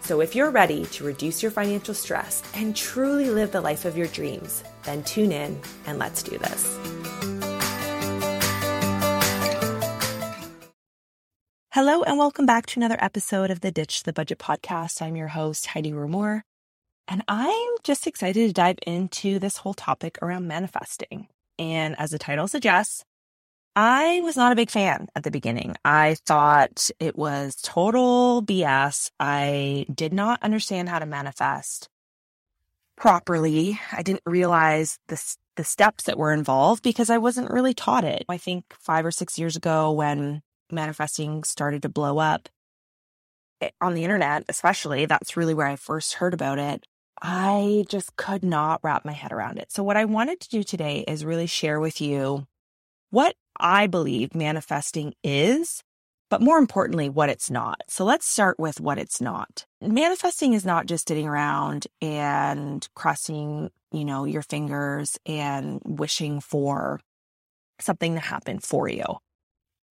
So, if you're ready to reduce your financial stress and truly live the life of your dreams, then tune in and let's do this. Hello, and welcome back to another episode of the Ditch the Budget podcast. I'm your host, Heidi Rumohr, and I'm just excited to dive into this whole topic around manifesting. And as the title suggests, I was not a big fan at the beginning. I thought it was total BS. I did not understand how to manifest properly. I didn't realize the, the steps that were involved because I wasn't really taught it. I think five or six years ago when manifesting started to blow up eh, on the internet, especially, that's really where I first heard about it. I just could not wrap my head around it. So, what I wanted to do today is really share with you what I believe manifesting is, but more importantly, what it's not. So let's start with what it's not. Manifesting is not just sitting around and crossing, you know, your fingers and wishing for something to happen for you.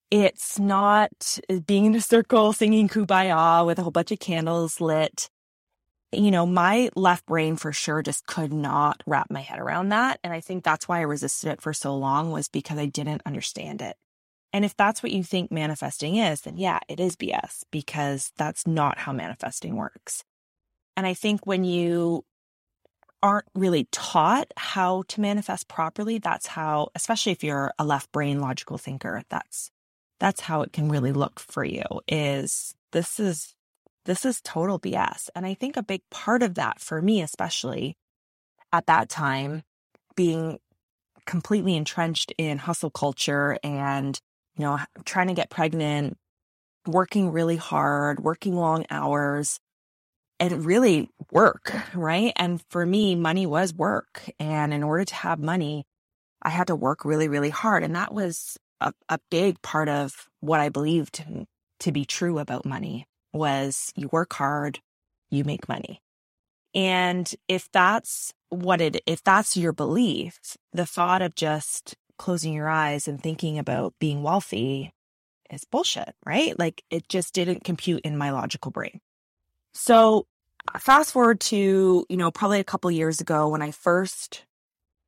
It's not being in a circle singing kumbaya with a whole bunch of candles lit you know, my left brain for sure just could not wrap my head around that. And I think that's why I resisted it for so long was because I didn't understand it. And if that's what you think manifesting is, then yeah, it is BS because that's not how manifesting works. And I think when you aren't really taught how to manifest properly, that's how, especially if you're a left brain logical thinker, that's that's how it can really look for you is this is this is total BS. And I think a big part of that for me, especially at that time, being completely entrenched in hustle culture and, you know, trying to get pregnant, working really hard, working long hours, and really work, right? And for me, money was work. And in order to have money, I had to work really, really hard. And that was a, a big part of what I believed to be true about money was you work hard, you make money. And if that's what it, if that's your belief, the thought of just closing your eyes and thinking about being wealthy is bullshit, right? Like it just didn't compute in my logical brain. So uh, fast forward to, you know, probably a couple years ago when I first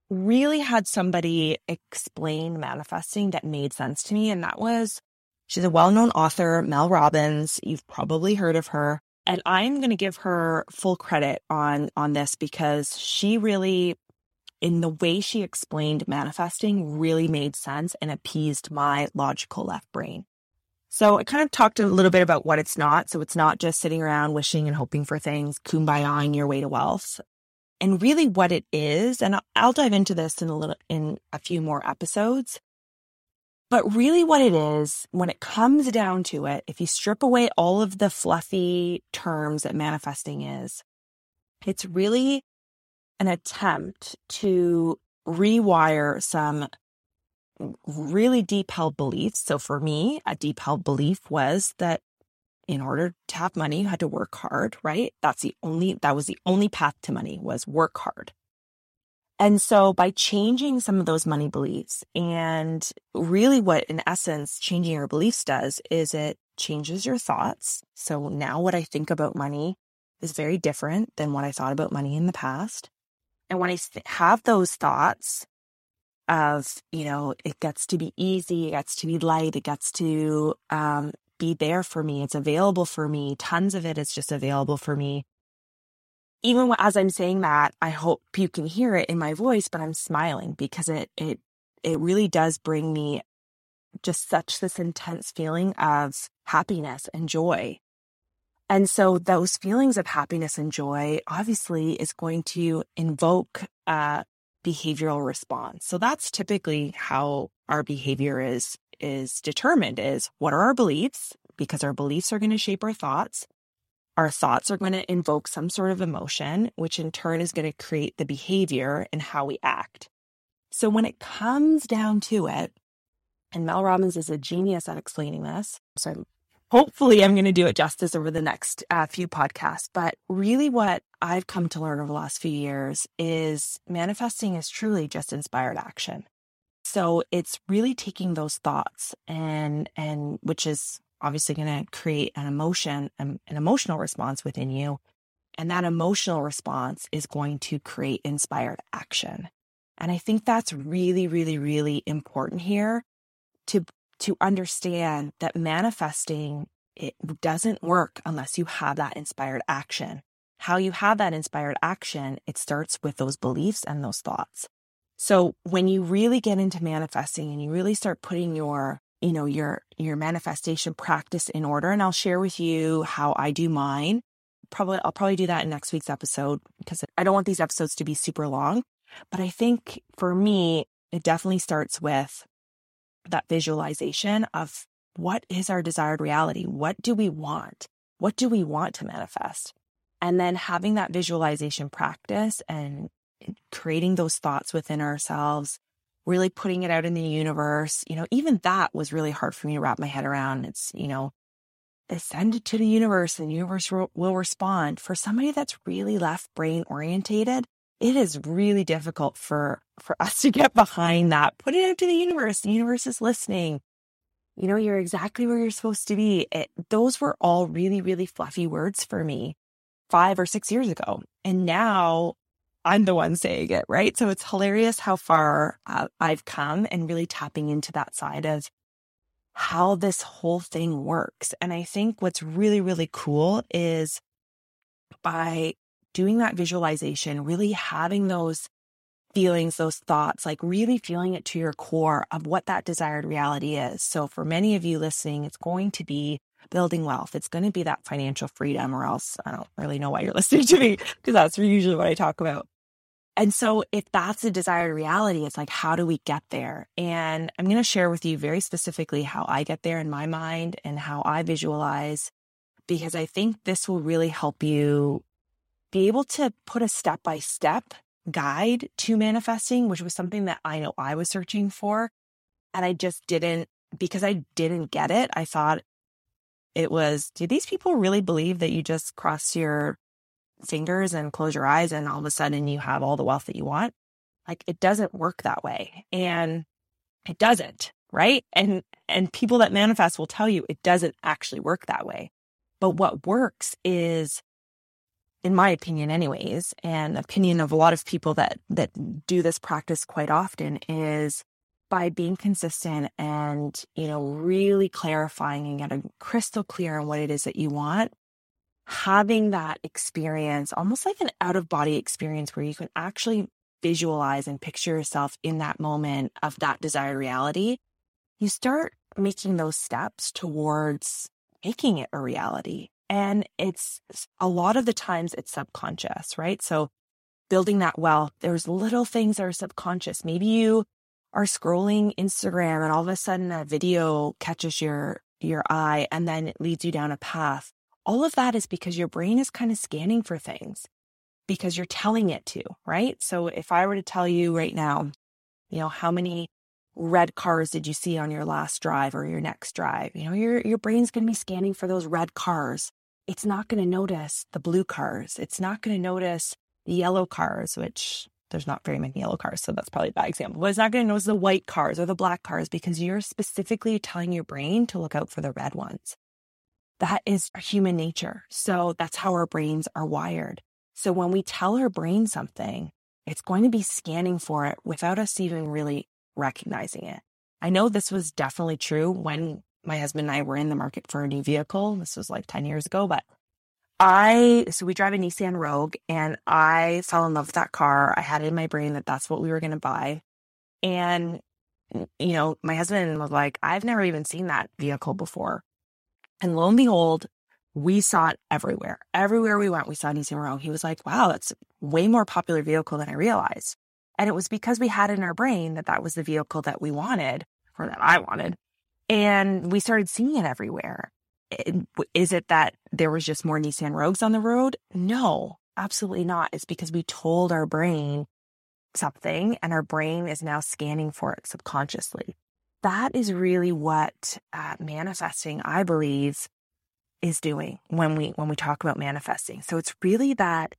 really had somebody explain manifesting that made sense to me. And that was She's a well known author, Mel Robbins. You've probably heard of her. And I'm going to give her full credit on, on this because she really, in the way she explained manifesting, really made sense and appeased my logical left brain. So I kind of talked a little bit about what it's not. So it's not just sitting around wishing and hoping for things, kumbayaing your way to wealth. And really what it is, and I'll dive into this in a little, in a few more episodes, but really, what it is, when it comes down to it, if you strip away all of the fluffy terms that manifesting is, it's really an attempt to rewire some really deep held beliefs. So for me, a deep held belief was that in order to have money, you had to work hard, right? That's the only, that was the only path to money was work hard. And so by changing some of those money beliefs and really what in essence changing your beliefs does is it changes your thoughts. So now what I think about money is very different than what I thought about money in the past. And when I have those thoughts of, you know, it gets to be easy, it gets to be light, it gets to um, be there for me, it's available for me, tons of it is just available for me even as I'm saying that, I hope you can hear it in my voice, but I'm smiling because it, it, it really does bring me just such this intense feeling of happiness and joy. And so those feelings of happiness and joy obviously is going to invoke a behavioral response. So that's typically how our behavior is, is determined is what are our beliefs? Because our beliefs are going to shape our thoughts. Our thoughts are going to invoke some sort of emotion, which in turn is going to create the behavior and how we act. So when it comes down to it, and Mel Robbins is a genius at explaining this. So hopefully I'm going to do it justice over the next uh, few podcasts. But really what I've come to learn over the last few years is manifesting is truly just inspired action. So it's really taking those thoughts and, and which is obviously going to create an emotion, an, an emotional response within you. And that emotional response is going to create inspired action. And I think that's really, really, really important here to, to understand that manifesting it doesn't work unless you have that inspired action. How you have that inspired action, it starts with those beliefs and those thoughts. So when you really get into manifesting and you really start putting your you know, your, your manifestation practice in order. And I'll share with you how I do mine. Probably, I'll probably do that in next week's episode because I don't want these episodes to be super long. But I think for me, it definitely starts with that visualization of what is our desired reality? What do we want? What do we want to manifest? And then having that visualization practice and creating those thoughts within ourselves really putting it out in the universe. You know, even that was really hard for me to wrap my head around. It's, you know, send it to the universe and the universe will respond. For somebody that's really left brain orientated, it is really difficult for, for us to get behind that. Put it out to the universe. The universe is listening. You know, you're exactly where you're supposed to be. It, those were all really, really fluffy words for me five or six years ago. And now I'm the one saying it, right? So it's hilarious how far uh, I've come and really tapping into that side of how this whole thing works. And I think what's really, really cool is by doing that visualization, really having those feelings, those thoughts, like really feeling it to your core of what that desired reality is. So for many of you listening, it's going to be building wealth. It's going to be that financial freedom, or else I don't really know why you're listening to me because that's usually what I talk about. And so, if that's a desired reality, it's like, how do we get there? And I'm going to share with you very specifically how I get there in my mind and how I visualize, because I think this will really help you be able to put a step by step guide to manifesting, which was something that I know I was searching for. And I just didn't, because I didn't get it. I thought it was, do these people really believe that you just cross your fingers and close your eyes and all of a sudden you have all the wealth that you want? Like it doesn't work that way. And it doesn't, right? And and people that manifest will tell you it doesn't actually work that way. But what works is in my opinion anyways, and opinion of a lot of people that that do this practice quite often is by being consistent and, you know, really clarifying and getting crystal clear on what it is that you want, having that experience, almost like an out of body experience where you can actually visualize and picture yourself in that moment of that desired reality, you start making those steps towards making it a reality. And it's a lot of the times it's subconscious, right? So building that wealth, there's little things that are subconscious. Maybe you are scrolling Instagram and all of a sudden a video catches your your eye and then it leads you down a path. All of that is because your brain is kind of scanning for things because you're telling it to, right? So if I were to tell you right now, you know, how many red cars did you see on your last drive or your next drive? You know, your your brain's going to be scanning for those red cars. It's not going to notice the blue cars. It's not going to notice the yellow cars, which there's not very many yellow cars, so that's probably a bad example. But it's not going to notice the white cars or the black cars because you're specifically telling your brain to look out for the red ones. That is human nature. So that's how our brains are wired. So when we tell our brain something, it's going to be scanning for it without us even really recognizing it. I know this was definitely true when my husband and I were in the market for a new vehicle. This was like 10 years ago, but I, so we drive a Nissan Rogue and I fell in love with that car. I had it in my brain that that's what we were going to buy. And, you know, my husband was like, I've never even seen that vehicle before. And lo and behold, we saw it everywhere. Everywhere we went, we saw Nissan Rogue. He was like, wow, that's way more popular vehicle than I realized. And it was because we had in our brain that that was the vehicle that we wanted or that I wanted. And we started seeing it everywhere. Is it that there was just more Nissan Rogues on the road? No, absolutely not. It's because we told our brain something and our brain is now scanning for it subconsciously. That is really what uh, manifesting, I believe, is doing when we when we talk about manifesting. So it's really that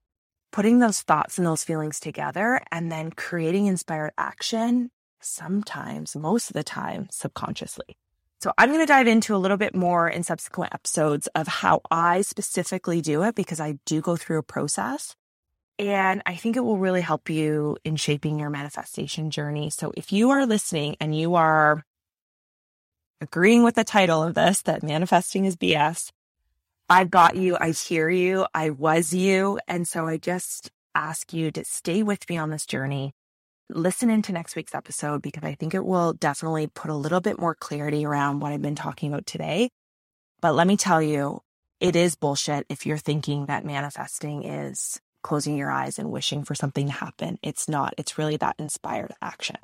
putting those thoughts and those feelings together and then creating inspired action sometimes most of the time subconsciously. So I'm going to dive into a little bit more in subsequent episodes of how I specifically do it because I do go through a process and I think it will really help you in shaping your manifestation journey. So if you are listening and you are agreeing with the title of this, that manifesting is BS, I've got you. I hear you. I was you. And so I just ask you to stay with me on this journey. Listen into next week's episode because I think it will definitely put a little bit more clarity around what I've been talking about today. But let me tell you, it is bullshit if you're thinking that manifesting is closing your eyes and wishing for something to happen. It's not. It's really that inspired action.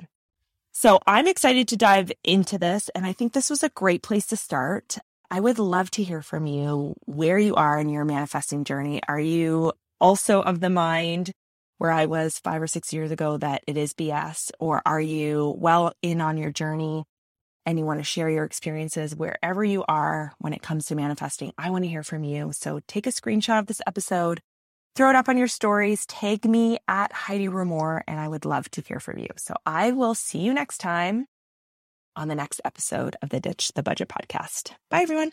So I'm excited to dive into this. And I think this was a great place to start. I would love to hear from you where you are in your manifesting journey. Are you also of the mind where I was five or six years ago that it is BS? Or are you well in on your journey and you want to share your experiences wherever you are when it comes to manifesting? I want to hear from you. So take a screenshot of this episode, throw it up on your stories, tag me at Heidi Rumohr, and I would love to hear from you. So I will see you next time on the next episode of the Ditch the Budget podcast. Bye, everyone.